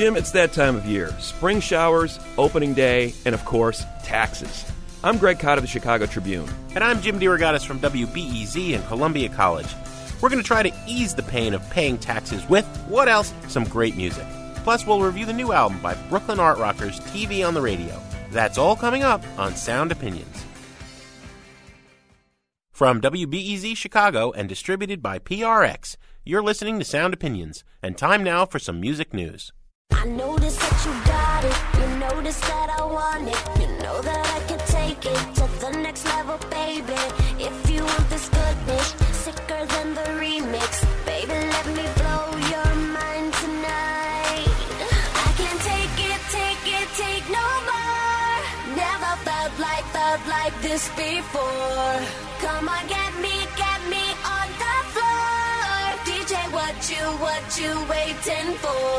Jim, it's that time of year. Spring showers, opening day, and of course, taxes. I'm Greg Kot of the Chicago Tribune. And I'm Jim DeRogatis from WBEZ in Columbia College. We're going to try to ease the pain of paying taxes with, what else? Some great music. Plus, we'll review the new album by Brooklyn Art Rockers, TV on the Radio. That's all coming up on Sound Opinions. From WBEZ Chicago and distributed by PRX, you're listening to Sound Opinions, and time now for some music news. I notice that you got it. You notice that I want it. You know that I can take it to the next level, baby. If you want this goodness, sicker than the remix, baby, let me blow your mind tonight. I can't take it, take it, take no more. Never felt like, felt like this before. Come on, get me you waiting for?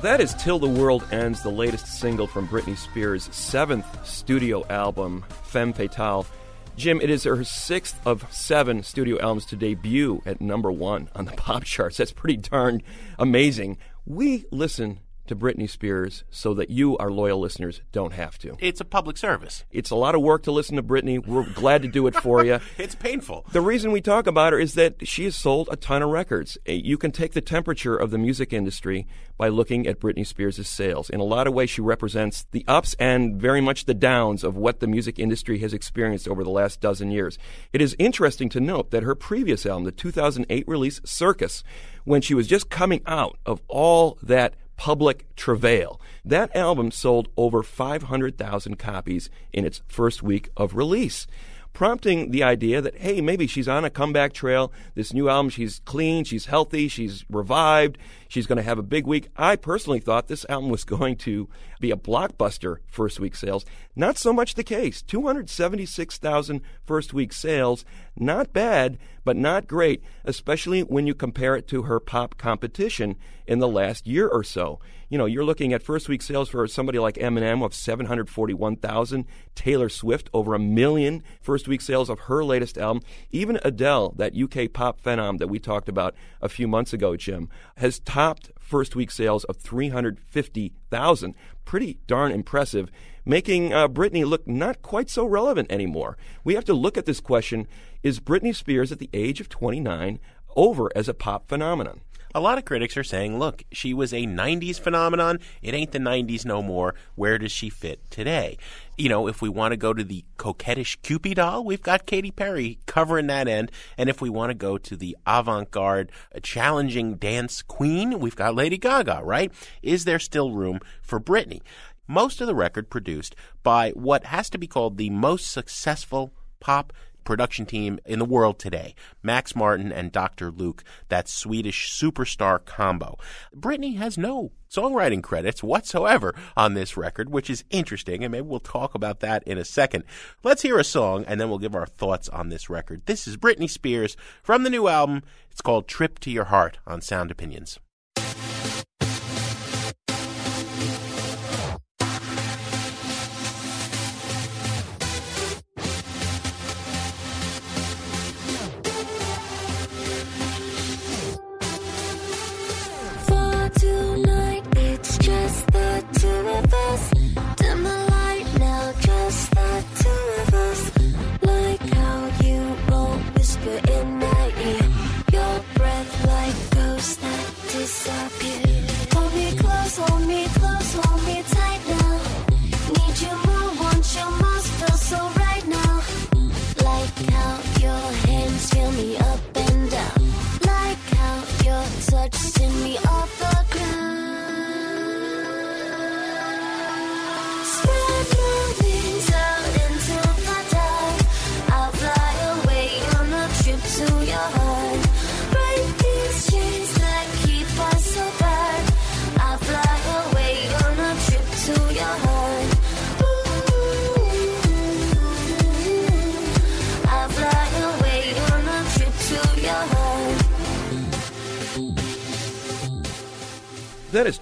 That is Till the World Ends, the latest single from Britney Spears' seventh studio album, Femme Fatale. Jim, it is her sixth of seven studio albums to debut at number one on the pop charts. That's pretty darn amazing. We listen to Britney Spears so that you, our loyal listeners, don't have to. It's a public service. It's a lot of work to listen to Britney. We're glad to do it for you. It's painful. The reason we talk about her is that she has sold a ton of records. Uh, You can take the temperature of the music industry by looking at Britney Spears' sales. In a lot of ways, she represents the ups and very much the downs of what the music industry has experienced over the last dozen years. It is interesting to note that her previous album, the 2008 release Circus, when she was just coming out of all that public travail. That album sold over 500,000 copies in its first week of release, prompting the idea that, hey, maybe she's on a comeback trail. This new album, she's clean, she's healthy, she's revived, she's going to have a big week. I personally thought this album was going to be a blockbuster first week sales. Not so much the case. 276,000 first week sales. Not bad, but not great, especially when you compare it to her pop competition in the last year or so. You know, you're looking at first week sales for somebody like Eminem of 741,000, Taylor Swift over a million first week sales of her latest album. Even Adele, that UK pop phenom that we talked about a few months ago, Jim, has topped first week sales of 350,000. Pretty darn impressive, making uh, Britney look not quite so relevant anymore. We have to look at this question is Britney Spears at the age of 29 over as a pop phenomenon? A lot of critics are saying, look, she was a 90s phenomenon. It ain't the 90s no more. Where does she fit today? You know, if we want to go to the coquettish Cupid doll, we've got Katy Perry covering that end. And if we want to go to the avant garde, uh, challenging dance queen, we've got Lady Gaga, right? Is there still room for Britney? Most of the record produced by what has to be called the most successful pop production team in the world today. Max Martin and Dr. Luke, that Swedish superstar combo. Britney has no songwriting credits whatsoever on this record, which is interesting, and maybe we'll talk about that in a second. Let's hear a song, and then we'll give our thoughts on this record. This is Britney Spears from the new album. It's called Trip to Your Heart on Sound Opinions.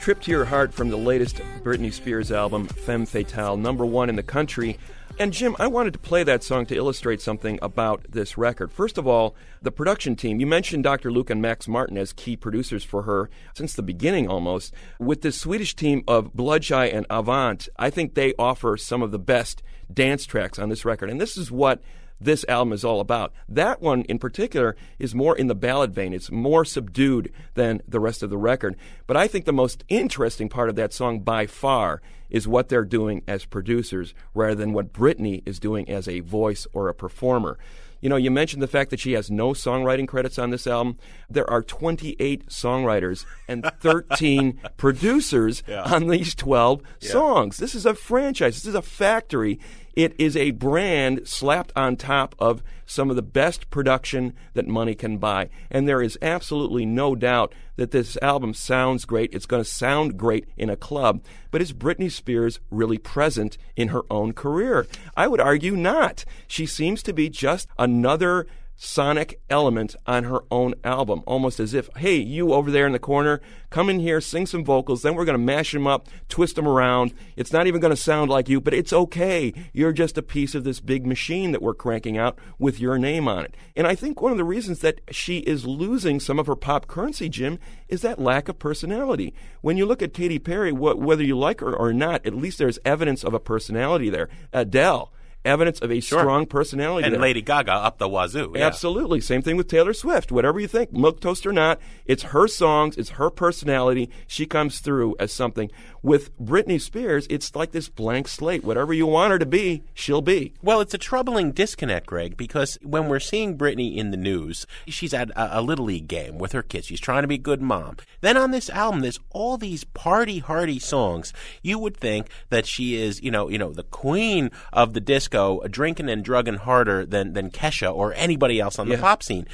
Trip to Your Heart from the latest Britney Spears album, Femme Fatale, number one in the country. And Jim, I wanted to play that song to illustrate something about this record. First of all, the production team. You mentioned Dr. Luke and Max Martin as key producers for her since the beginning almost. With the Swedish team of Bloodshy and Avant, I think they offer some of the best dance tracks on this record. And this is what this album is all about. That one in particular is more in the ballad vein. It's more subdued than the rest of the record. But I think the most interesting part of that song by far is what they're doing as producers rather than what Britney is doing as a voice or a performer. You know, you mentioned the fact that she has no songwriting credits on this album. There are 28 songwriters and 13 producers on these 12 songs. This is a franchise. This is a factory. It is a brand slapped on top of some of the best production that money can buy. And there is absolutely no doubt that this album sounds great. It's going to sound great in a club. But is Britney Spears really present in her own career? I would argue not. She seems to be just another sonic element on her own album, almost as if, hey, you over there in the corner, come in here, sing some vocals, then we're going to mash them up, twist them around. It's not even going to sound like you, but it's okay. You're just a piece of this big machine that we're cranking out with your name on it. And I think one of the reasons that she is losing some of her pop currency, Jim, is that lack of personality. When you look at Katy Perry, wh- whether you like her or not, at least there's evidence of a personality there. Adele evidence of a strong personality. And there. Lady Gaga up the wazoo. Yeah. Absolutely. Same thing with Taylor Swift. Whatever you think, milk toast or not, it's her songs, it's her personality. She comes through as something. With Britney Spears, it's like this blank slate. Whatever you want her to be, she'll be. Well, it's a troubling disconnect, Greg, because when we're seeing Britney in the news, she's at a, a little league game with her kids. She's trying to be a good mom. Then on this album, there's all these party hardy songs. You would think that she is, you know, you know, the queen of the disco, drinking and drugging harder than than Kesha or anybody else on the Yeah. pop scene.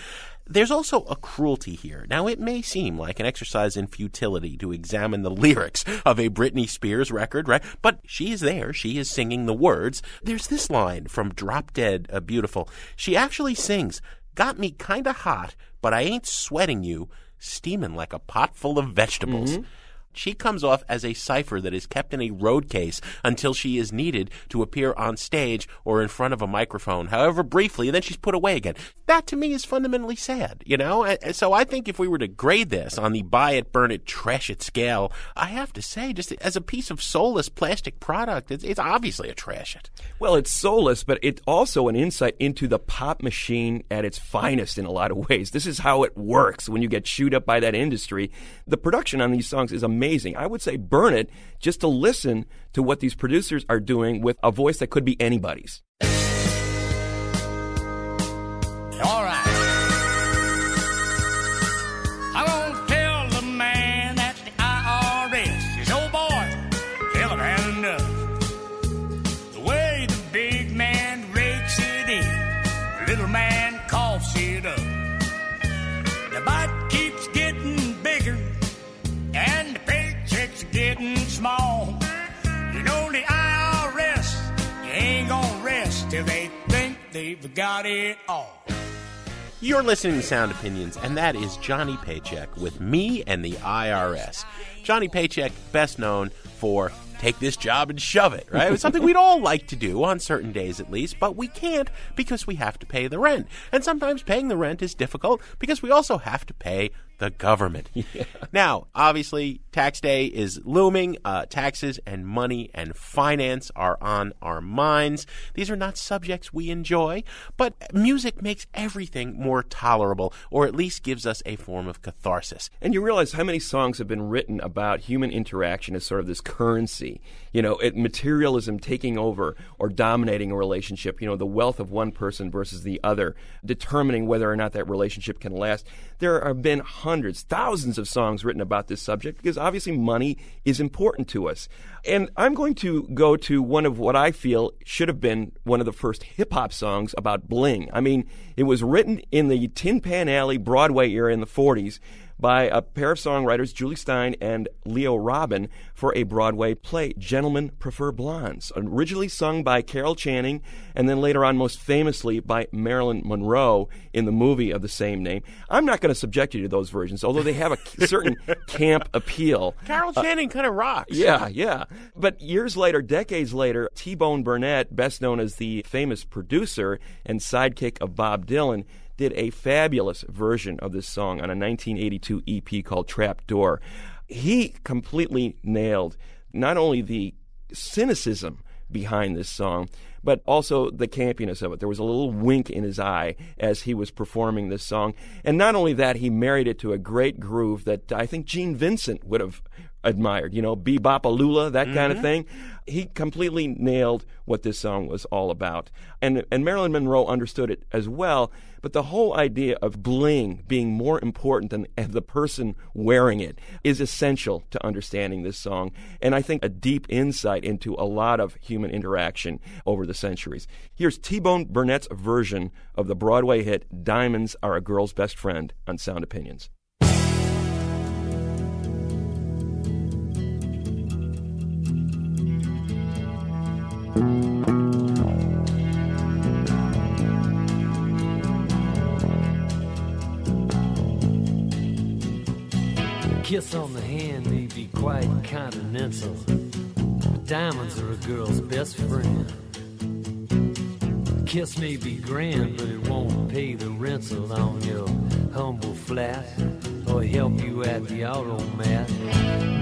There's also a cruelty here. Now, it may seem like an exercise in futility to examine the lyrics of a Britney Spears record, right? But she is there. She is singing the words. There's this line from Drop Dead uh, Beautiful. She actually sings, Got me kinda hot, but I ain't sweating you, steaming like a pot full of vegetables. She comes off as a cipher that is kept in a road case until she is needed to appear on stage or in front of a microphone, however briefly, and then she's put away again. That to me is fundamentally sad, you know? So I think if we were to grade this on the buy it, burn it, trash it scale, I have to say, just as a piece of soulless plastic product, it's, it's obviously a trash it. Well, it's soulless, but it's also an insight into the pop machine at its finest in a lot of ways. This is how it works when you get chewed up by that industry. The production on these songs is amazing. I would say burn it just to listen to what these producers are doing with a voice that could be anybody's. small. You know the IRS, you ain't gonna rest till they think they've got it all. You're listening to Sound Opinions, and that is Johnny Paycheck with me and the IRS. Johnny Paycheck, best known for take this job and shove it, right? It's something we'd all like to do on certain days at least, but we can't because we have to pay the rent. And sometimes paying the rent is difficult because we also have to pay the government. Now, obviously, tax day is looming. Uh, taxes and money and finance are on our minds. These are not subjects we enjoy, but music makes everything more tolerable, or at least gives us a form of catharsis. And you realize how many songs have been written about human interaction as sort of this currency, you know, it, materialism taking over or dominating a relationship, you know, the wealth of one person versus the other, determining whether or not that relationship can last. There have been hundreds, thousands of songs written about this subject because obviously money is important to us. And I'm going to go to one of what I feel should have been one of the first hip hop songs about bling. I mean, it was written in the Tin Pan Alley Broadway era in the 40s by a pair of songwriters, Jule Styne and Leo Robin, for a Broadway play, Gentlemen Prefer Blondes, originally sung by Carol Channing and then later on, most famously, by Marilyn Monroe in the movie of the same name. I'm not going to subject you to those versions, although they have a certain camp appeal. Carol uh, Channing kind of rocks. Yeah, yeah. But years later, decades later, T Bone Burnett, best known as the famous producer and sidekick of Bob Dylan, did a fabulous version of this song on a 1982 EP called Trap Door. He completely nailed not only the cynicism behind this song, but also the campiness of it. There was a little wink in his eye as he was performing this song. And not only that, he married it to a great groove that I think Gene Vincent would have admired, you know, Be-Bop-A-Lula, that kind of mm-hmm. thing. He completely nailed what this song was all about. And and Marilyn Monroe understood it as well, but the whole idea of bling being more important than the person wearing it is essential to understanding this song and I think a deep insight into a lot of human interaction over the centuries. Here's T-Bone Burnett's version of the Broadway hit Diamonds Are a Girl's Best Friend on Sound Opinions. Kiss on the hand may be quite continental. But diamonds are a girl's best friend. Kiss may be grand, but it won't pay the rental on your humble flat or help you at the automat.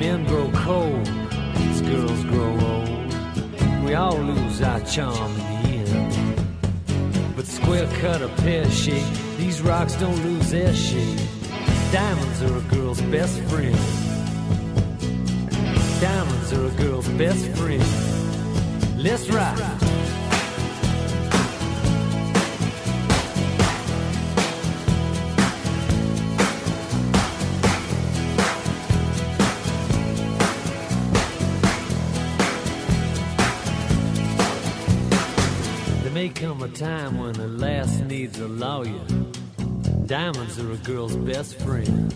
Men grow cold as girls grow old. We all lose our charm in the end. But square cut or pear shape, these rocks don't lose their shape. Diamonds are a girl's best friend. Diamonds are a girl's best friend. Let's rock. There may come a time when a lass needs a lawyer. Diamonds are a girl's best friend.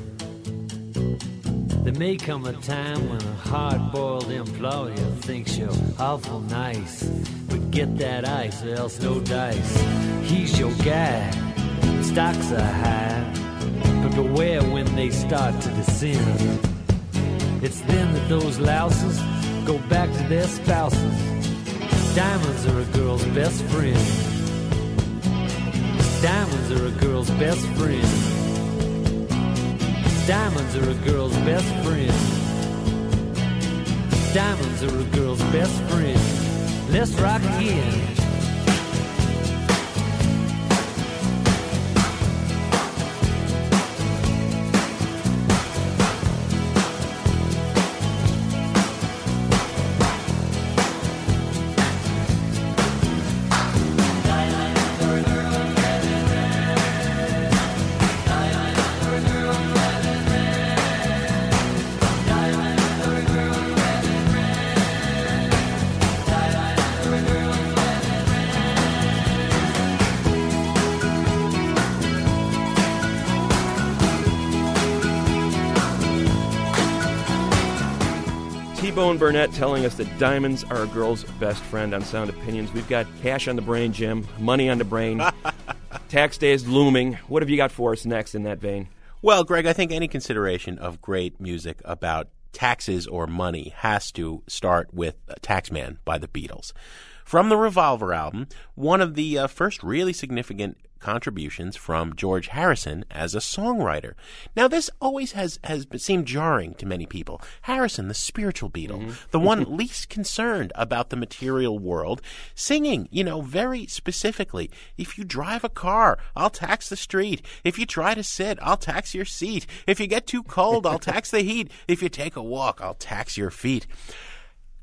There may come a time when a hard boiled employer thinks you're awful nice. But get that ice or else no dice. He's your guy. Stocks are high. But beware when they start to descend. It's then that those louses go back to their spouses. Diamonds are a girl's best friend. Diamonds are a girl's best friend. Diamonds are a girl's best friend. Diamonds are a girl's best friend. Let's rock again. T-Bone Burnett telling us that diamonds are a girl's best friend on Sound Opinions. We've got cash on the brain, Jim, money on the brain. Tax day is looming. What have you got for us next in that vein? Well, Greg, I think any consideration of great music about taxes or money has to start with Taxman by the Beatles. From the Revolver album, one of the uh, first really significant contributions from George Harrison as a songwriter. Now, this always has, has seemed jarring to many people. Harrison, the spiritual Beatle, mm-hmm. the one least concerned about the material world, singing, you know, very specifically, if you drive a car, I'll tax the street. If you try to sit, I'll tax your seat. If you get too cold, I'll tax the heat. If you take a walk, I'll tax your feet.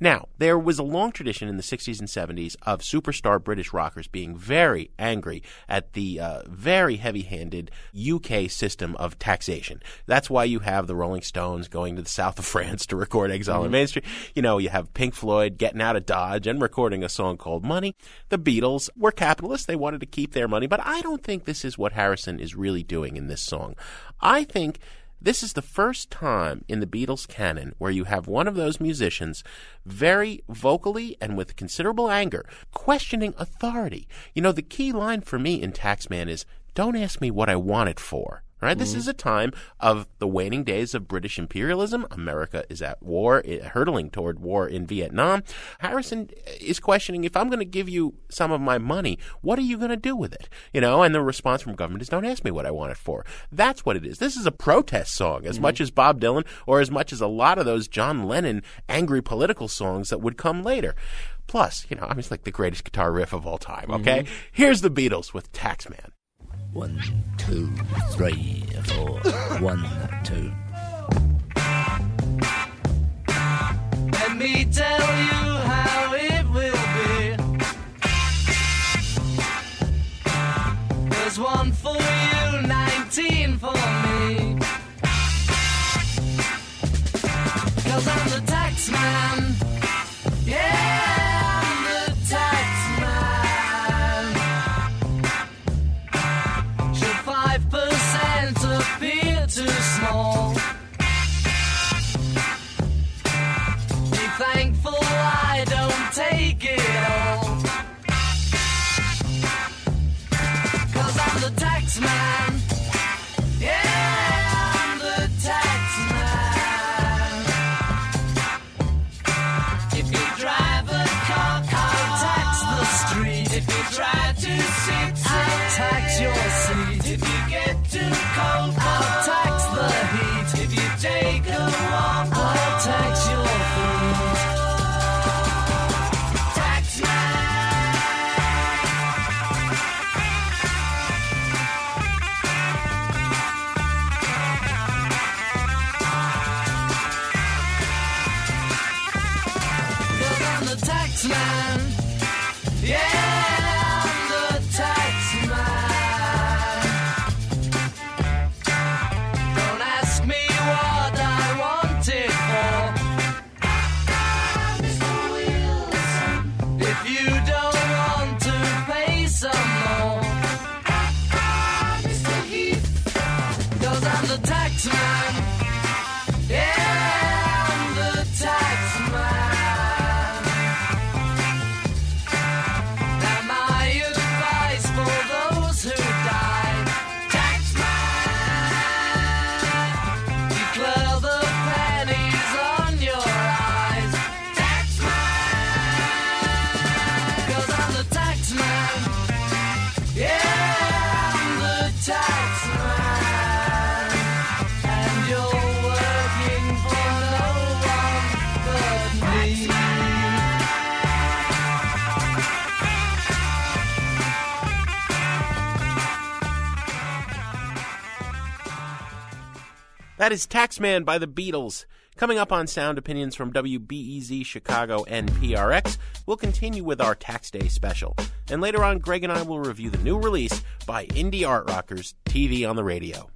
Now, there was a long tradition in the 60s and 70s of superstar British rockers being very angry at the uh, very heavy handed UK system of taxation. That's why you have the Rolling Stones going to the south of France to record Exile mm-hmm. on Main Street. You know, you have Pink Floyd getting out of Dodge and recording a song called Money. The Beatles were capitalists. They wanted to keep their money, but I don't think this is what Harrison is really doing in this song. I think this is the first time in the Beatles canon where you have one of those musicians very vocally and with considerable anger questioning authority. You know, the key line for me in Taxman is don't ask me what I want it for. Right? Mm-hmm. This is a time of the waning days of British imperialism. America is at war, eh, hurtling toward war in Vietnam. Harrison is questioning if I'm going to give you some of my money, what are you going to do with it? You know, and the response from government is don't ask me what I want it for. That's what it is. This is a protest song as mm-hmm. much as Bob Dylan or as much as a lot of those John Lennon angry political songs that would come later. Plus, you know, I mean, it's like the greatest guitar riff of all time, okay? Mm-hmm. Here's the Beatles with Taxman. One, two, three, four. One, two. That is Taxman by the Beatles. Coming up on Sound Opinions from WBEZ Chicago and PRX, we'll continue with our Tax Day special. And later on, Greg and I will review the new release by Indie Art Rockers TV on the Radio.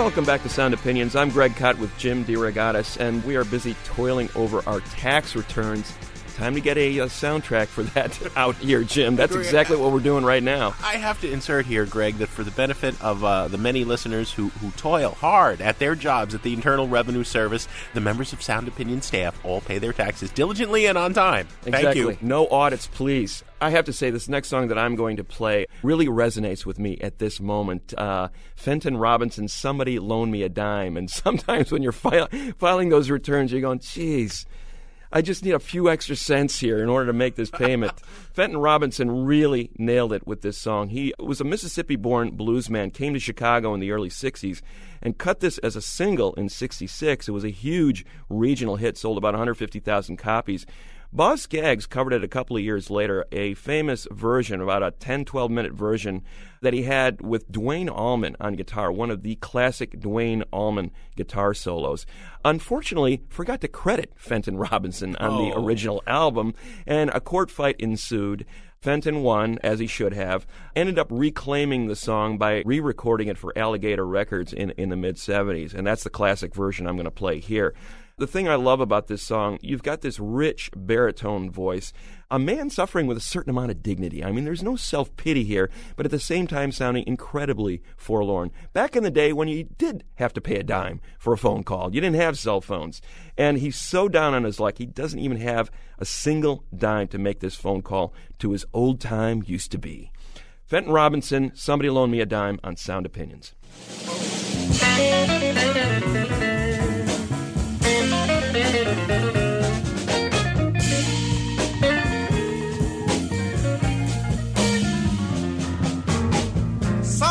Welcome back to Sound Opinions. I'm Greg Kot with Jim DeRogatis, and we are busy toiling over our tax returns. Time to get a, uh soundtrack for that out here, Jim. That's exactly what we're doing right now. I have to insert here, Greg, that for the benefit of uh, the many listeners who, who toil hard at their jobs at the Internal Revenue Service, the members of Sound Opinion staff all pay their taxes diligently and on time. Thank Exactly. you. No audits, please. I have to say, this next song that I'm going to play really resonates with me at this moment. Uh, Fenton Robinson, Somebody Loan Me a Dime. And sometimes when you're fil- filing those returns, you're going, geez, I just need a few extra cents here in order to make this payment. Fenton Robinson really nailed it with this song. He was a Mississippi born bluesman, came to Chicago in the early 60s, and cut this as a single in 66. It was a huge regional hit, sold about 150,000 copies. Boz Scaggs covered it a couple of years later, a famous version, about a 10, 12 minute version that he had with Duane Allman on guitar, one of the classic Duane Allman guitar solos. Unfortunately, forgot to credit Fenton Robinson on the Oh. original album, and a court fight ensued. Fenton won, as he should have, ended up reclaiming the song by re recording it for Alligator Records in, in the mid 70s, and that's the classic version I'm going to play here. The thing I love about this song, you've got this rich baritone voice, a man suffering with a certain amount of dignity. I mean, there's no self pity here, but at the same time sounding incredibly forlorn. Back in the day when you did have to pay a dime for a phone call, you didn't have cell phones. And he's so down on his luck, he doesn't even have a single dime to make this phone call to his old time used to be. Fenton Robinson, somebody loan me a dime on Sound Opinions.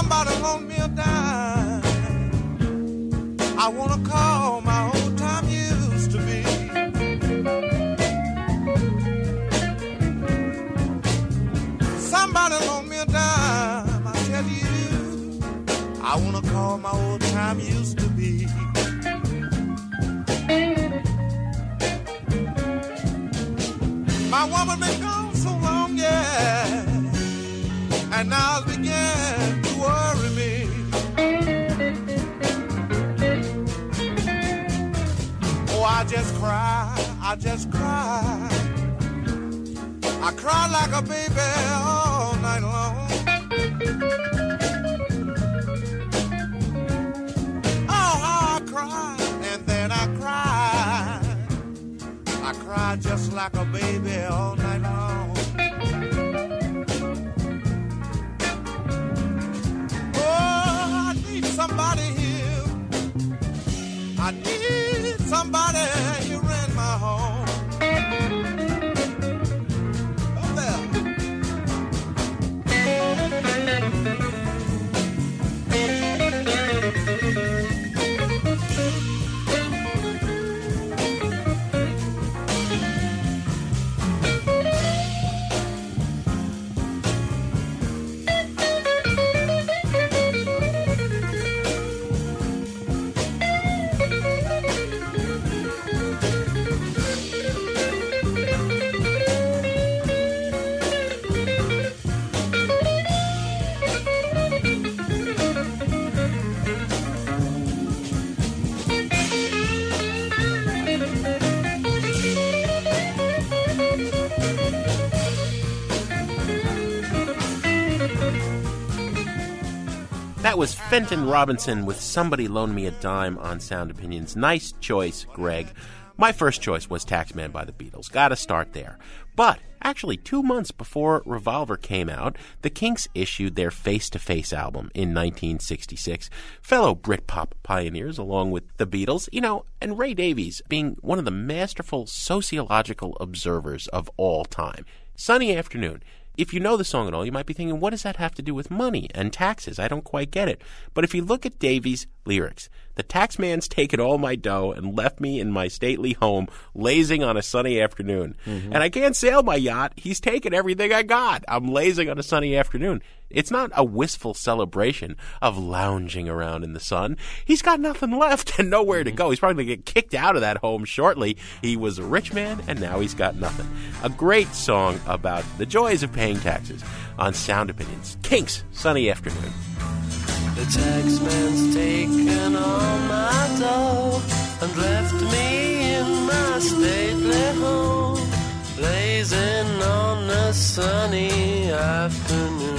Somebody loan me a dime. I wanna call my old time used to be. Somebody loan me a dime. I tell you, I wanna call my old time used to be. My woman been gone so long, yeah and now it's began I just cry, I just cry. I cry like a baby all night long. Oh, I cry, and then I cry. I cry just like a baby all night long. Somebody Fenton Robinson with Somebody Loan Me a Dime on Sound Opinions. Nice choice, Greg. My first choice was Taxman by the Beatles. Gotta start there. But actually, two months before Revolver came out, the Kinks issued their Face to Face album in 1966. Fellow Britpop pioneers, along with the Beatles, you know, and Ray Davies being one of the masterful sociological observers of all time. Sunny Afternoon. If you know the song at all, you might be thinking, what does that have to do with money and taxes? I don't quite get it. But if you look at Davies' lyrics, the taxman's taken all my dough and left me in my stately home, lazing on a sunny afternoon. Mm-hmm. And I can't sail my yacht. He's taken everything I got. I'm lazing on a sunny afternoon. It's not a wistful celebration of lounging around in the sun. He's got nothing left and nowhere to mm-hmm. go. He's probably going to get kicked out of that home shortly. He was a rich man and now he's got nothing. A great song about the joys of paying taxes on Sound Opinions. Kinks, sunny afternoon. The taxman's taken all my dough and left me in my stately home, blazing on a sunny afternoon.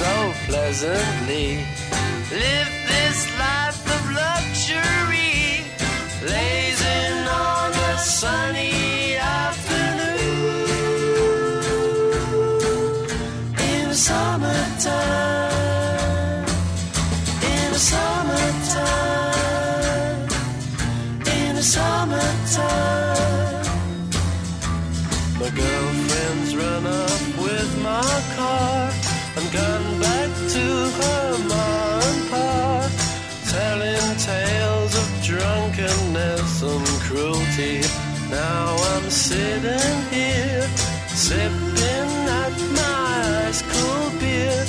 so pleasantly. Live this life of luxury, blazing on a sunny afternoon in summertime. Sitting here, sipping at my ice cold beer,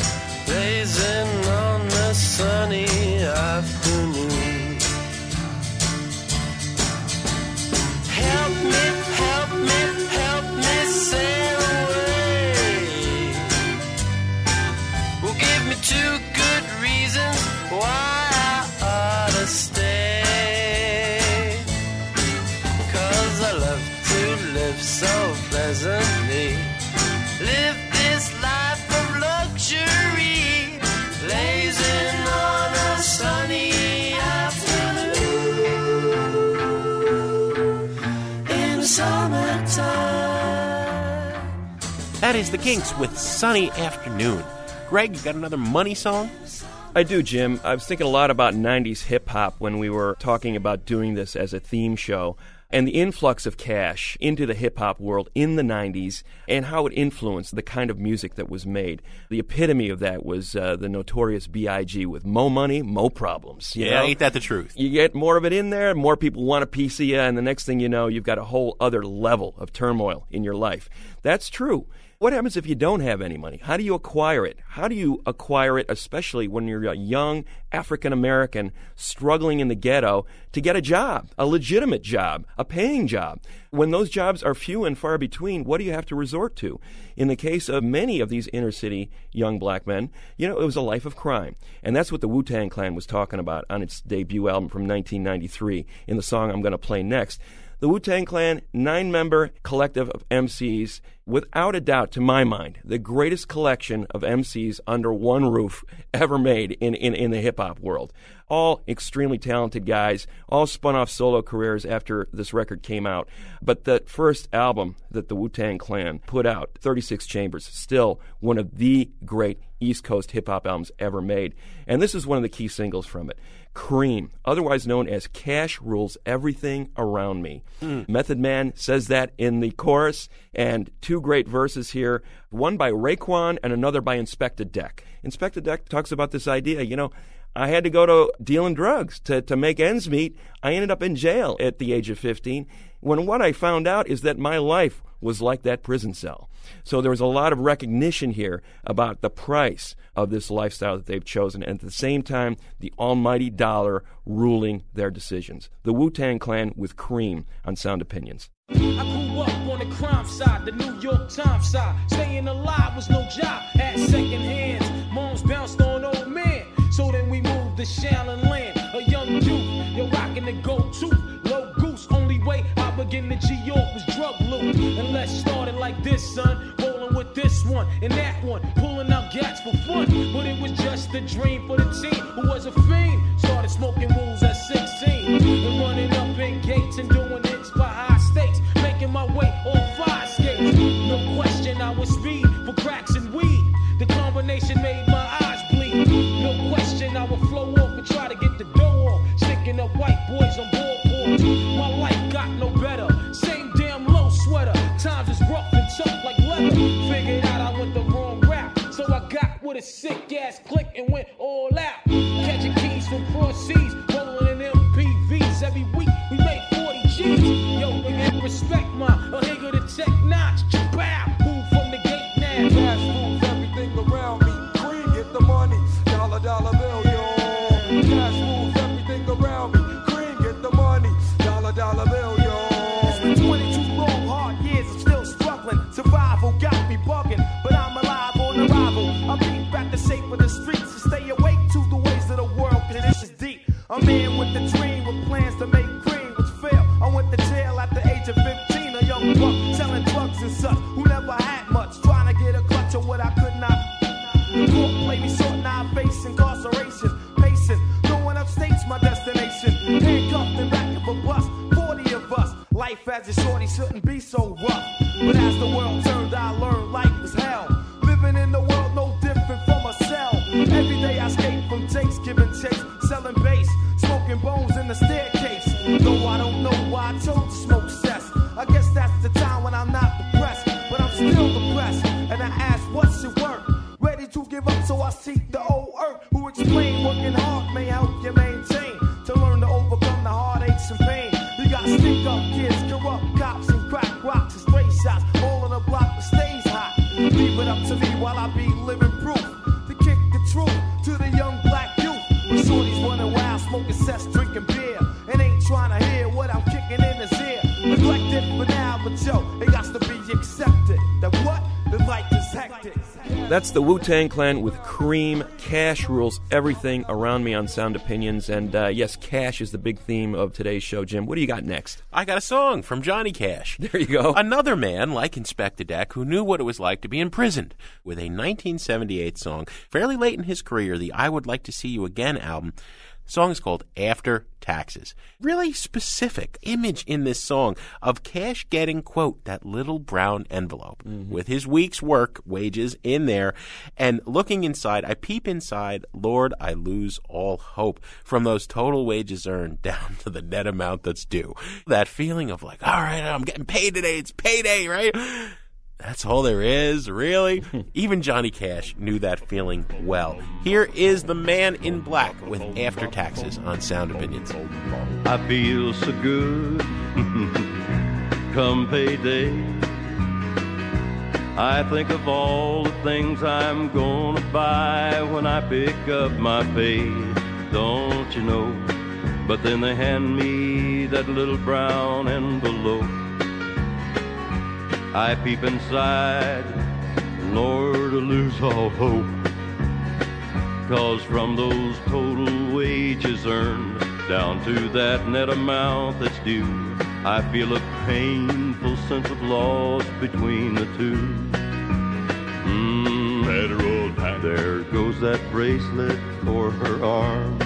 blazing on a sunny afternoon. Help me, help me, help me sail away. Well, give me two good reasons why I The Kinks with Sunny Afternoon. Greg, you got another money song? I do, Jim. I was thinking a lot about 90s hip hop when we were talking about doing this as a theme show and the influx of cash into the hip hop world in the 90s and how it influenced the kind of music that was made. The epitome of that was uh, the notorious B.I.G. with Mo Money, Mo Problems. you Yeah, know? ain't that the truth? You get more of it in there, more people want a piece of you, and the next thing you know, you've got a whole other level of turmoil in your life. That's true. What happens if you don't have any money? How do you acquire it? How do you acquire it, especially when you're a young African American struggling in the ghetto to get a job, a legitimate job, a paying job? When those jobs are few and far between, what do you have to resort to? In the case of many of these inner city young black men, you know, it was a life of crime. And that's what the Wu Tang Clan was talking about on its debut album from 1993 in the song I'm going to play next. The Wu Tang Clan, nine member collective of MCs, without a doubt, to my mind, the greatest collection of MCs under one roof ever made in, in, in the hip hop world. All extremely talented guys, all spun off solo careers after this record came out. But the first album that the Wu Tang Clan put out, 36 Chambers, still one of the great East Coast hip hop albums ever made. And this is one of the key singles from it. Cream, otherwise known as Cash Rules Everything Around Me. Hmm. Method Man says that in the chorus, and two great verses here, one by Raekwon and another by Inspectah Deck. Inspectah Deck talks about this idea, you know, I had to go to dealing drugs to, to make ends meet. I ended up in jail at the age of 15 when what I found out is that my life was like that prison cell. So there was a lot of recognition here about the price of this lifestyle that they've chosen, and at the same time, the almighty dollar ruling their decisions. The Wu Tang Clan with Cream on Sound Opinions. I grew up on the crime side, the New York Times side. Staying alive was no job, second hands. Moms bounced on old. So then we moved to Shaolin Land, a young youth. You're rocking the I to G York was drug loot. And let's start it like this, son. Rolling with this one and that one, pulling out gats for fun. But it was just a dream for the team who was a fiend. Started smoking rules at 16 and running up in gates and doing hits for high stakes. Making my way on fire skates. No question, I was speed for cracks and weed. The combination made my eyes bleed. No question, I would flow off and try to get the dough off. Sticking up white boys on board. My life got no Figured out I went the wrong route. So I got with a sick ass click and went all out. Catching keys from cross seas, rolling in MPVs every week. We made 40 G's. Yo, nigga, respect my a nigga the tech notch. Bow, move from the gate now. Cash moves That's the Wu Tang Clan with Cream. Cash rules everything around me on Sound Opinions. And uh, yes, cash is the big theme of today's show. Jim, what do you got next? I got a song from Johnny Cash. There you go. Another man like Inspectah Deck who knew what it was like to be imprisoned with a 1978 song. Fairly late in his career, the I Would Like to See You Again album. The song is called After Taxes. Really specific image in this song of Cash getting, quote, that little brown envelope mm-hmm. with his week's work wages in there. And looking inside, I peep inside, Lord, I lose all hope from those total wages earned down to the net amount that's due. That feeling of like, all right, I'm getting paid today. It's payday, right? That's all there is, really? Even Johnny Cash knew that feeling well. Here is the man in black with After Taxes on Sound Opinions. I feel so good come payday. I think of all the things I'm gonna buy when I pick up my pay, don't you know? But then they hand me that little brown envelope. I peep inside, Lord, to lose all hope. Cause from those total wages earned down to that net amount that's due, I feel a painful sense of loss between the two. Mm, federal tax. There goes that bracelet for her arm.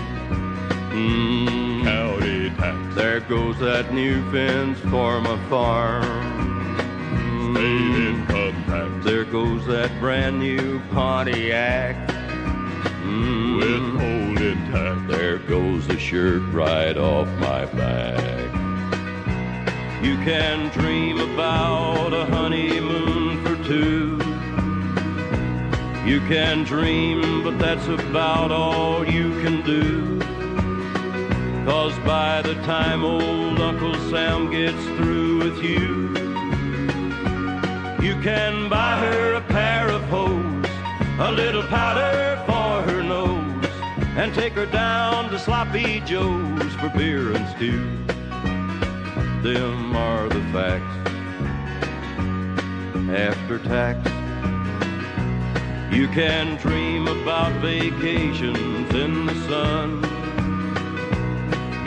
Mm, county tax. There goes that new fence for my farm. Income tax. There goes that brand new Pontiac. Mm, Withholding tax. There goes the shirt right off my back. You can dream about a honeymoon for two. You can dream, but that's about all you can do. Cause by the time old Uncle Sam gets through with you, you can buy her a pair of hose, a little powder for her nose, and take her down to Sloppy Joe's for beer and stew. Them are the facts. After tax, you can dream about vacations in the sun.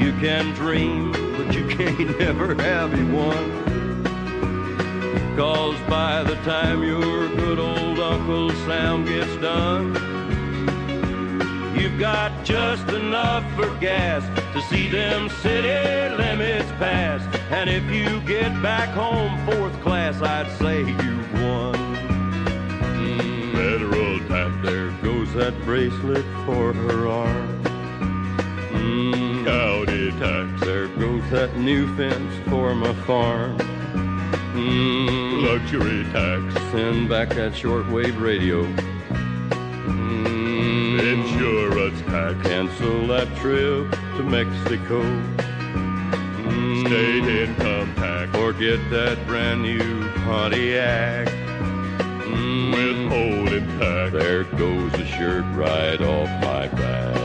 You can dream, but you can't ever have a one. Cause by the time your good old Uncle Sam gets done, you've got just enough for gas to see them city limits pass. And if you get back home fourth class, I'd say you've won. Mm, federal tax. There goes that bracelet for her arm. Mm, county tax. There goes that new fence for my farm. Mm, luxury tax. Send back that shortwave radio. Mm, Insurance tax. Cancel that trip to Mexico. Mm, State income tax. Or get that brand new Pontiac. Mm, Withholding tax. There goes the shirt right off my back.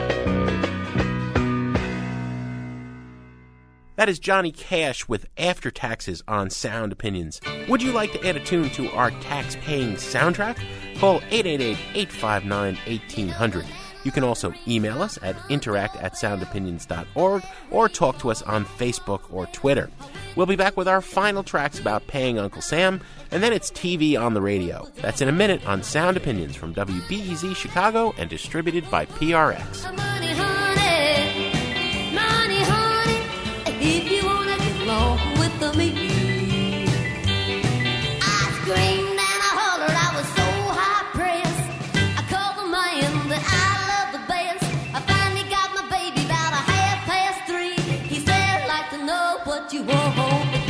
That is Johnny Cash with After Taxes on Sound Opinions. Would you like to add a tune to our tax paying soundtrack? Call 888 859 1800. You can also email us at interact at soundopinions.org or talk to us on Facebook or Twitter. We'll be back with our final tracks about paying Uncle Sam, and then it's TV on the radio. That's in a minute on Sound Opinions from WBEZ Chicago and distributed by PRX. I screamed and I hollered, I was so high pressed. I called the man I love the. I finally got my baby about a half past three. He said, I'd like to know what you want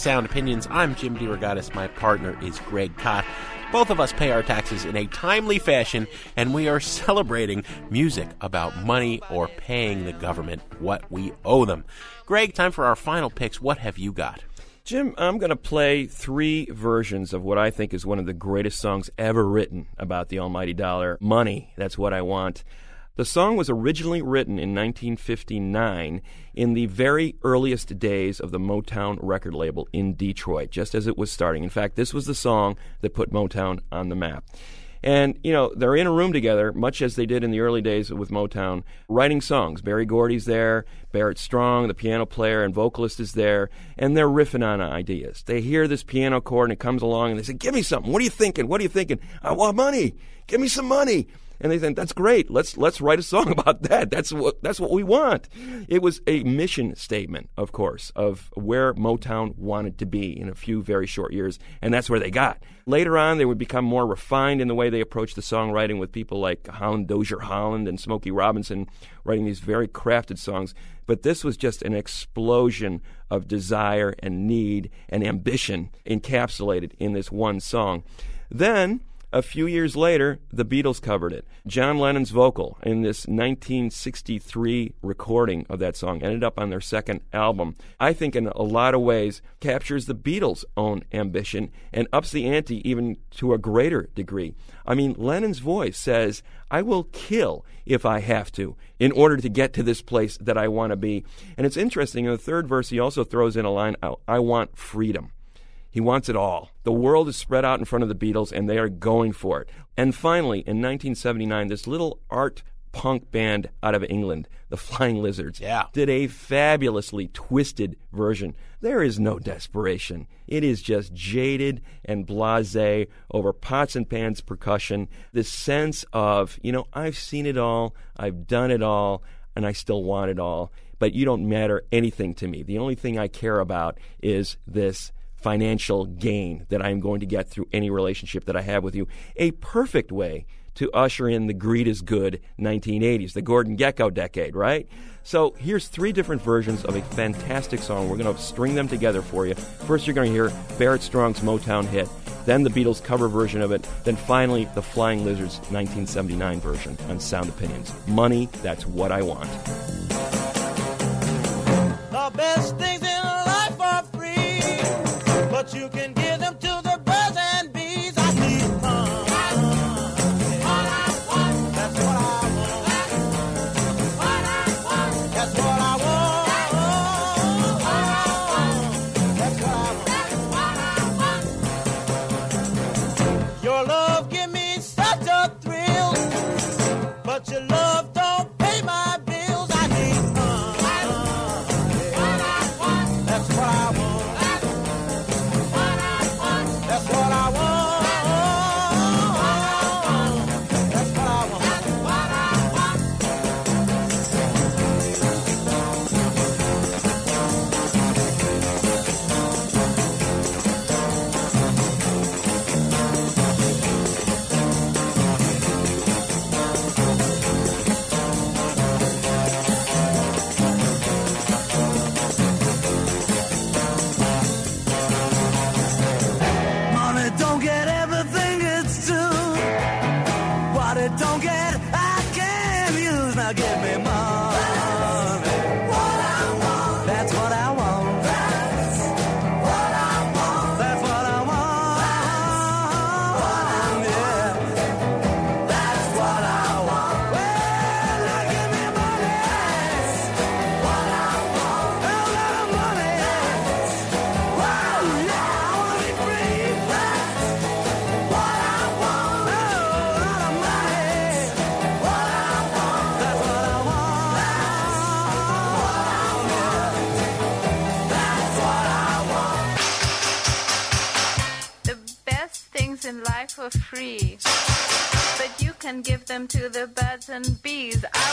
Sound Opinions. I'm Jim DeRogatis. My partner is Greg Kot. Both of us pay our taxes in a timely fashion, and we are celebrating music about money or paying the government what we owe them. Greg, time for our final picks. What have you got? Jim, I'm going to play three versions of what I think is one of the greatest songs ever written about the almighty dollar. Money, that's what I want. The song was originally written in 1959 in the very earliest days of the Motown record label in Detroit, just as it was starting. In fact, this was the song that put Motown on the map. And, you know, they're in a room together, much as they did in the early days with Motown, writing songs. Berry Gordy's there, Barrett Strong, the piano player and vocalist, is there, and they're riffing on ideas. They hear this piano chord and it comes along and they say, Give me something. What are you thinking? What are you thinking? I want money. Give me some money. And they said, that's great. Let's let's write a song about that. That's what that's what we want. It was a mission statement, of course, of where Motown wanted to be in a few very short years, and that's where they got. Later on, they would become more refined in the way they approached the songwriting, with people like Holland Dozier Holland and Smokey Robinson writing these very crafted songs. But this was just an explosion of desire and need and ambition encapsulated in this one song. Then a few years later, the Beatles covered it. John Lennon's vocal in this 1963 recording of that song ended up on their second album. I think, in a lot of ways, captures the Beatles' own ambition and ups the ante even to a greater degree. I mean, Lennon's voice says, I will kill if I have to in order to get to this place that I want to be. And it's interesting, in the third verse, he also throws in a line, I want freedom. He wants it all. The world is spread out in front of the Beatles, and they are going for it. And finally, in 1979, this little art punk band out of England, the Flying Lizards, Yeah. did a fabulously twisted version. There is no desperation. It is just jaded and blase over pots and pans percussion. This sense of, you know, I've seen it all, I've done it all, and I still want it all. But you don't matter anything to me. The only thing I care about is this financial gain that I'm going to get through any relationship that I have with you. A perfect way to usher in the greed is good 1980s, the Gordon Gekko decade, right? So here's three different versions of a fantastic song. We're going to string them together for you. First, you're going to hear Barrett Strong's Motown hit, then the Beatles cover version of it, then finally the Flying Lizards 1979 version on Sound Opinions. Money, that's what I want. Them to the birds and bees. I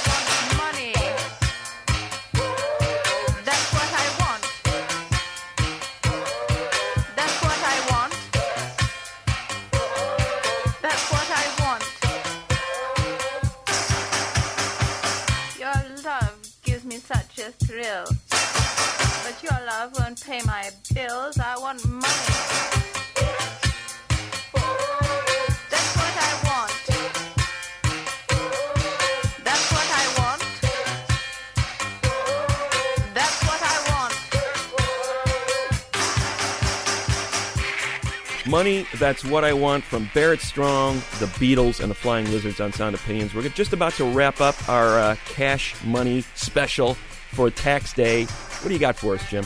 Money, that's what I want from Barrett Strong, the Beatles, and the Flying Lizards on Sound Opinions. We're just about to wrap up our uh, cash money special for tax day. What do you got for us, Jim?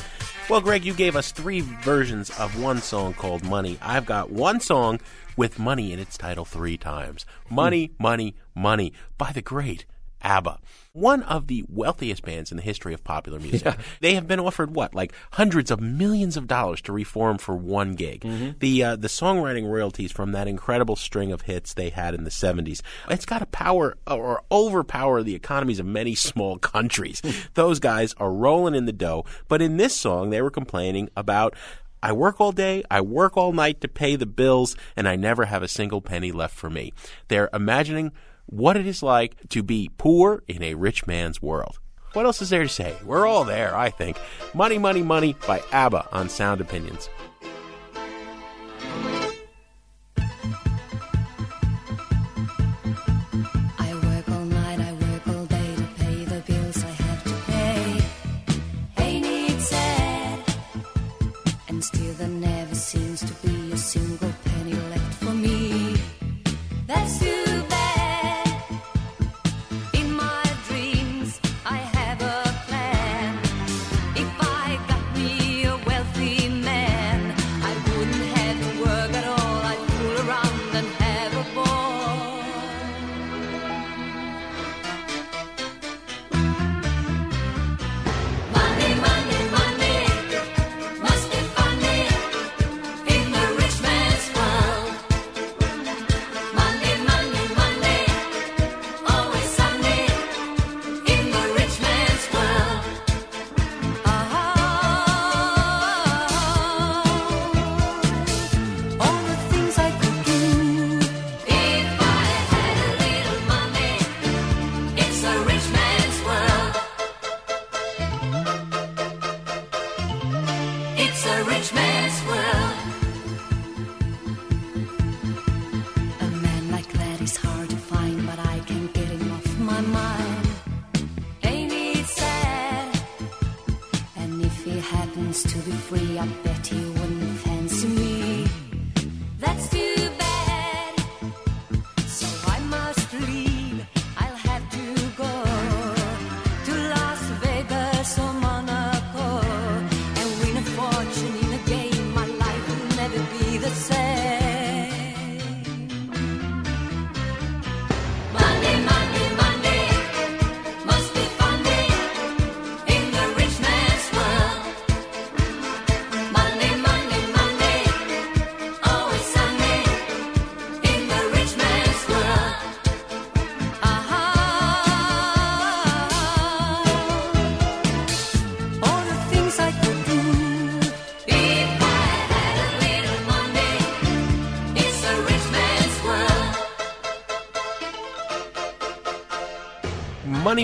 Well, Greg, you gave us three versions of one song called Money. I've got one song with money in its title three times Money, Money, Money by the great ABBA. One of the wealthiest bands in the history of popular music. They have been offered what, like hundreds of millions of dollars to reform for one gig. The uh, the songwriting royalties from that incredible string of hits they had in the 70s. It's got to power or overpower the economies of many small countries. Those guys are rolling in the dough, but in this song they were complaining about I work all day, I work all night to pay the bills, and I never have a single penny left for me. They're imagining what it is like to be poor in a rich man's world. What else is there to say? We're all there, I think. Money, Money, Money by ABBA on Sound Opinions.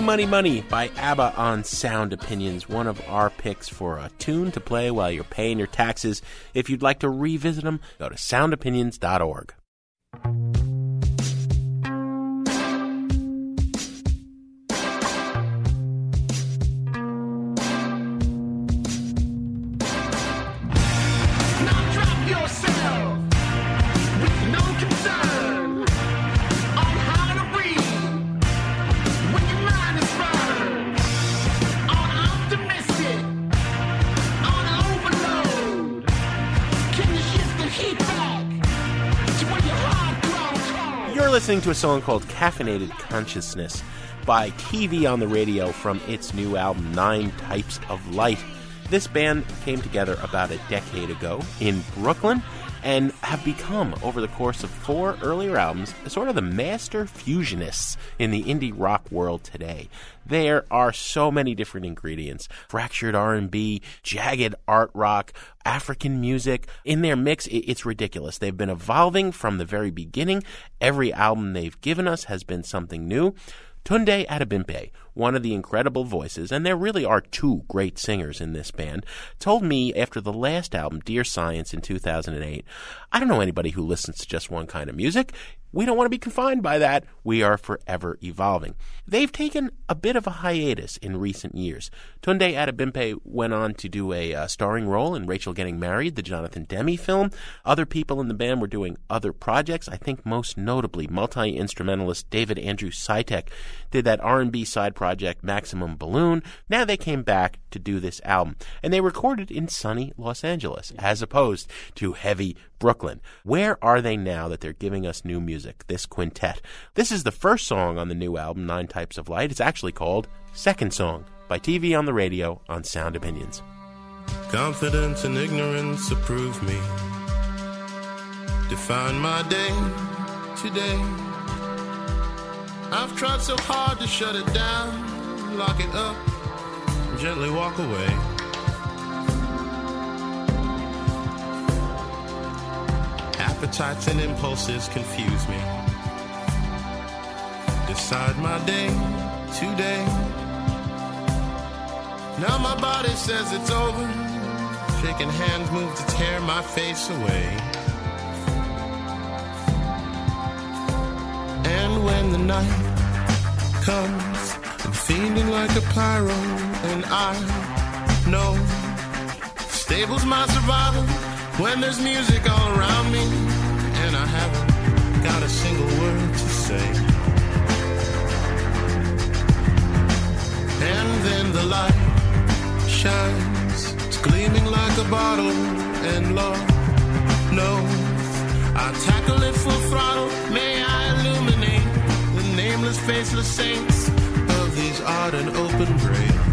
Money, Money, Money by ABBA on Sound Opinions, one of our picks for a tune to play while you're paying your taxes. If you'd like to revisit them, go to soundopinions.org. listening to a song called Caffeinated Consciousness by TV on the Radio from its new album, Nine Types of Light. This band came together about a decade ago in Brooklyn and have become, over the course of four earlier albums, sort of the master fusionists in the indie rock world today. There are so many different ingredients: fractured R&B, jagged art rock, African music. In their mix, it's ridiculous. They've been evolving from the very beginning. Every album they've given us has been something new. Tunde Adebimpe, one of the incredible voices, and there really are two great singers in this band, told me after the last album, Dear Science, in 2008, I don't know anybody who listens to just one kind of music. We don't want to be confined by that. We are forever evolving. They've taken a bit of a hiatus in recent years. Tunde Adebimpe went on to do a uh, starring role in Rachel Getting Married, the Jonathan Demme film. Other people in the band were doing other projects. I think most notably, multi-instrumentalist David Andrew Sitek did that R&B side project Maximum Balloon. Now they came back to do this album, and they recorded in sunny Los Angeles as opposed to heavy Brooklyn. Where are they now that they're giving us new music? This quintet. This is the first song on the new album, Nine Types of Light. It's actually called Second Song by TV on the Radio on Sound Opinions. Confidence and ignorance approve me. Define my day today. I've tried so hard to shut it down, lock it up, gently walk away. Appetites and impulses confuse me. Decide my day today. Now my body says it's over. Shaking hands move to tear my face away. And when the night comes, I'm feeling like a pyro, and I know stables my survival when there's music all around me, I haven't got a single word to say. And then the light shines, it's gleaming like a bottle, and Lord knows I tackle it full throttle. May I illuminate the nameless, faceless saints of these odd and open graves.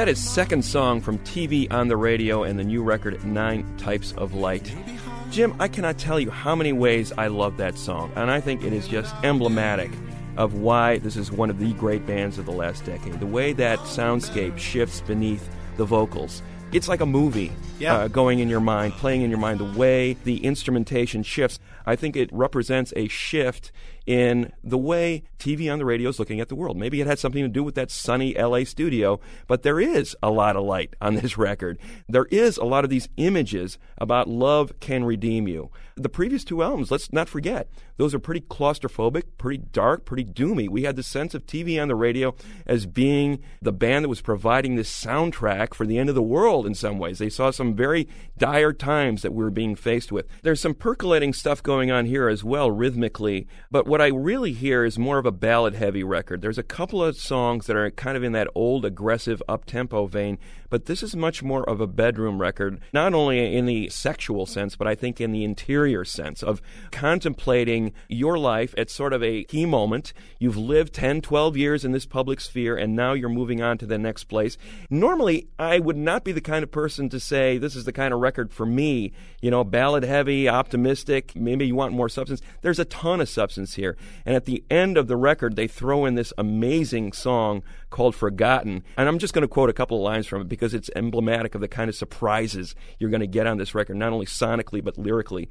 That is second song from TV on the radio and the new record Nine Types of Light. Jim, I cannot tell you how many ways I love that song, and I think it is just emblematic of why this is one of the great bands of the last decade. The way that soundscape shifts beneath the vocals. It's like a movie Yeah. uh, going in your mind, playing in your mind. The way the instrumentation shifts. I think it represents a shift in the way TV on the radio is looking at the world. Maybe it had something to do with that sunny LA studio, but there is a lot of light on this record. There is a lot of these images about love can redeem you. The previous two albums, let's not forget, those are pretty claustrophobic, pretty dark, pretty doomy. We had the sense of TV on the radio as being the band that was providing this soundtrack for the end of the world in some ways. They saw some very dire times that we were being faced with. There's some percolating stuff going on here as well, rhythmically, but what I really hear is more of a ballad heavy record. There's a couple of songs that are kind of in that old, aggressive, up tempo vein, but this is much more of a bedroom record, not only in the sexual sense, but I think in the interior sense of contemplating your life at sort of a key moment. You've lived 10, 12 years in this public sphere, and now you're moving on to the next place. Normally, I would not be the kind of person to say this is the kind of record for me, you know, ballad heavy, optimistic, maybe you want more substance. There's a ton of substance here. And at the end of the record, they throw in this amazing song called Forgotten. And I'm just going to quote a couple of lines from it because it's emblematic of the kind of surprises you're going to get on this record, not only sonically, but lyrically.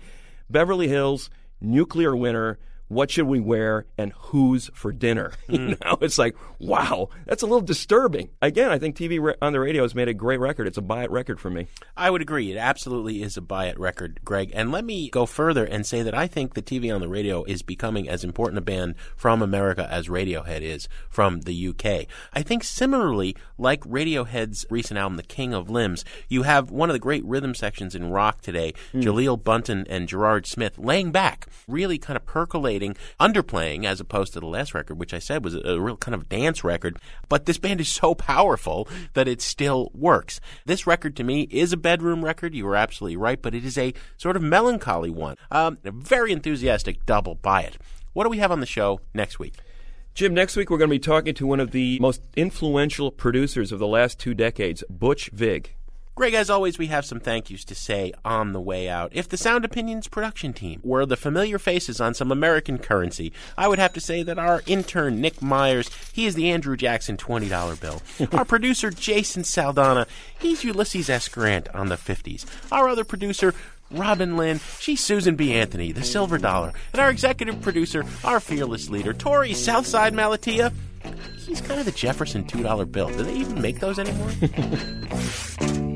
Beverly Hills, Nuclear Winter, what should we wear and who's for dinner? You hmm. know, it's like, wow, that's a little disturbing. Again, I think TV re- on the radio has made a great record. It's a buy it record for me. I would agree. It absolutely is a buy it record, Greg. And let me go further and say that I think the TV on the radio is becoming as important a band from America as Radiohead is from the UK. I think similarly, like Radiohead's recent album, The King of Limbs, you have one of the great rhythm sections in rock today, hmm. Jaleel Bunton and Gerard Smith, laying back, really kind of percolating, underplaying as opposed to the last record, which I said was a, a real kind of dance record. But this band is so powerful that it still works. This record to me is a bedroom record. You are absolutely right, but it is a sort of melancholy one. Um, a very enthusiastic double buy it. What do we have on the show next week? Jim, next week we're going to be talking to one of the most influential producers of the last two decades, Butch Vig. Greg, as always, we have some thank yous to say on the way out. If the Sound Opinions production team were the familiar faces on some American currency, I would have to say that our intern, Nick Myers, he is the Andrew Jackson $20 bill. our producer, Jason Saldanha, he's Ulysses S. Grant on the 50s. Our other producer, Robin Linn, she's Susan B. Anthony, the silver dollar. And our executive producer, our fearless leader, Torey Southside Malatia, he's kind of the Jefferson $2 bill. Do they even make those anymore?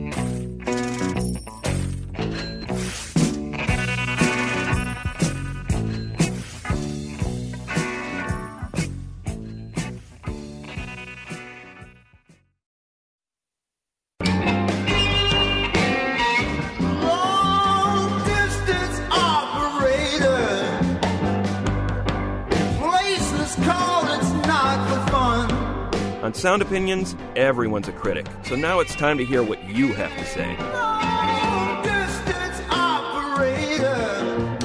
On Sound Opinions, everyone's a critic. So now it's time to hear what you have to say. Long distance operator.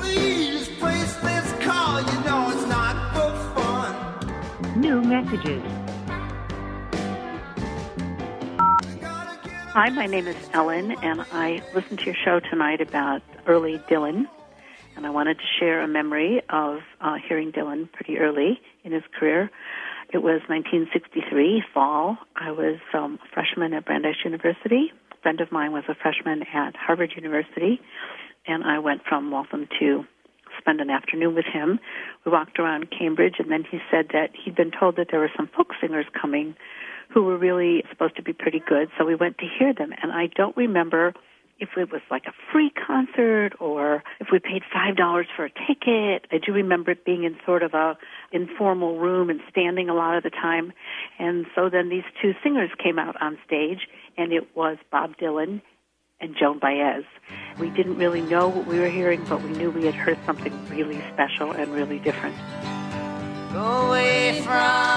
Please place this call, you know it's not for fun. New messages. Hi, my name is Ellen, and I listened to your show tonight about early Dylan. And I wanted to share a memory of uh, hearing Dylan pretty early in his career. It was 1963, fall. I was um, a freshman at Brandeis University. A friend of mine was a freshman at Harvard University, and I went from Waltham to spend an afternoon with him. We walked around Cambridge, and then he said that he'd been told that there were some folk singers coming who were really supposed to be pretty good. So we went to hear them, and I don't remember if it was like a free concert or if we paid five dollars for a ticket. I do remember it being in sort of a informal room and standing a lot of the time. And so then these two singers came out on stage, and it was Bob Dylan and Joan Baez. We didn't really know what we were hearing, but we knew we had heard something really special and really different. Go away from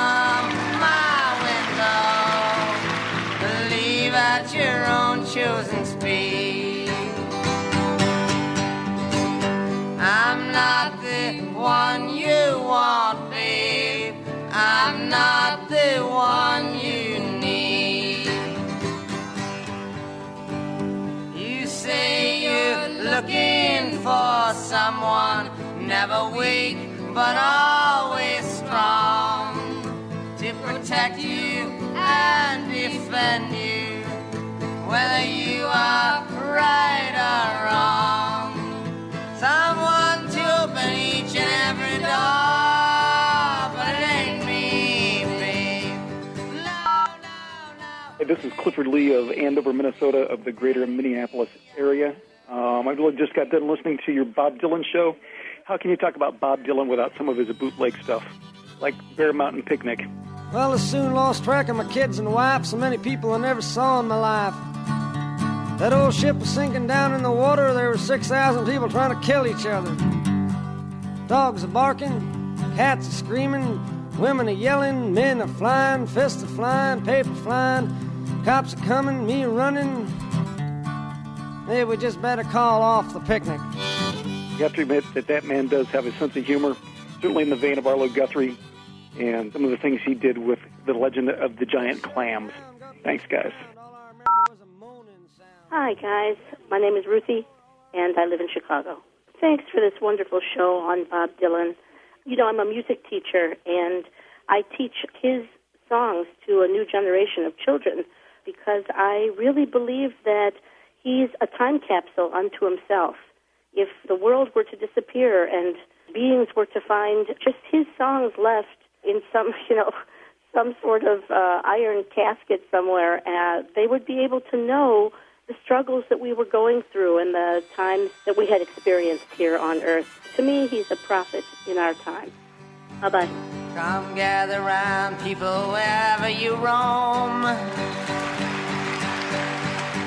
for someone, never weak, but always strong, to protect you and defend you, whether you are right or wrong. Someone to open each and every door, this is Clifford Lee of Andover, Minnesota, of the greater Minneapolis area. Um, I just got done listening to your Bob Dylan show. How can you talk about Bob Dylan without some of his bootleg stuff, like Bear Mountain Picnic? Well, I soon lost track of my kids and wife, so many people I never saw in my life. That old ship was sinking down in the water. There were 6,000 people trying to kill each other. Dogs are barking, cats are screaming, women are yelling, men are flying, fists are flying, paper flying, cops are coming, me running. Hey, we just better call off the picnic. You have to admit that that man does have a sense of humor, certainly in the vein of Arlo Guthrie and some of the things he did with the legend of the giant clams. Thanks, guys. Hi, guys. My name is Ruthie, and I live in Chicago. Thanks for this wonderful show on Bob Dylan. You know, I'm a music teacher, and I teach his songs to a new generation of children because I really believe that he's a time capsule unto himself. If the world were to disappear and beings were to find just his songs left in some, you know, some sort of uh, iron casket somewhere, uh, they would be able to know the struggles that we were going through and the times that we had experienced here on earth. To me, he's a prophet in our time. Bye bye. Come gather round, people, wherever you roam.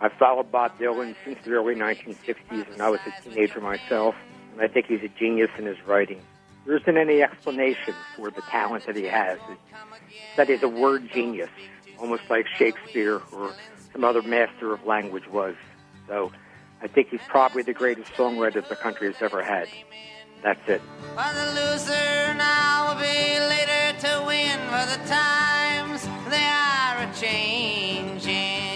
I followed Bob Dylan since the early 1960s when I was a teenager myself, and I think he's a genius in his writing. There isn't any explanation for the talent that he has. That is a word genius, almost like Shakespeare or some other master of language was. So I think he's probably the greatest songwriter the country has ever had. That's it. For the loser now will be later to win. For the times they are a changing.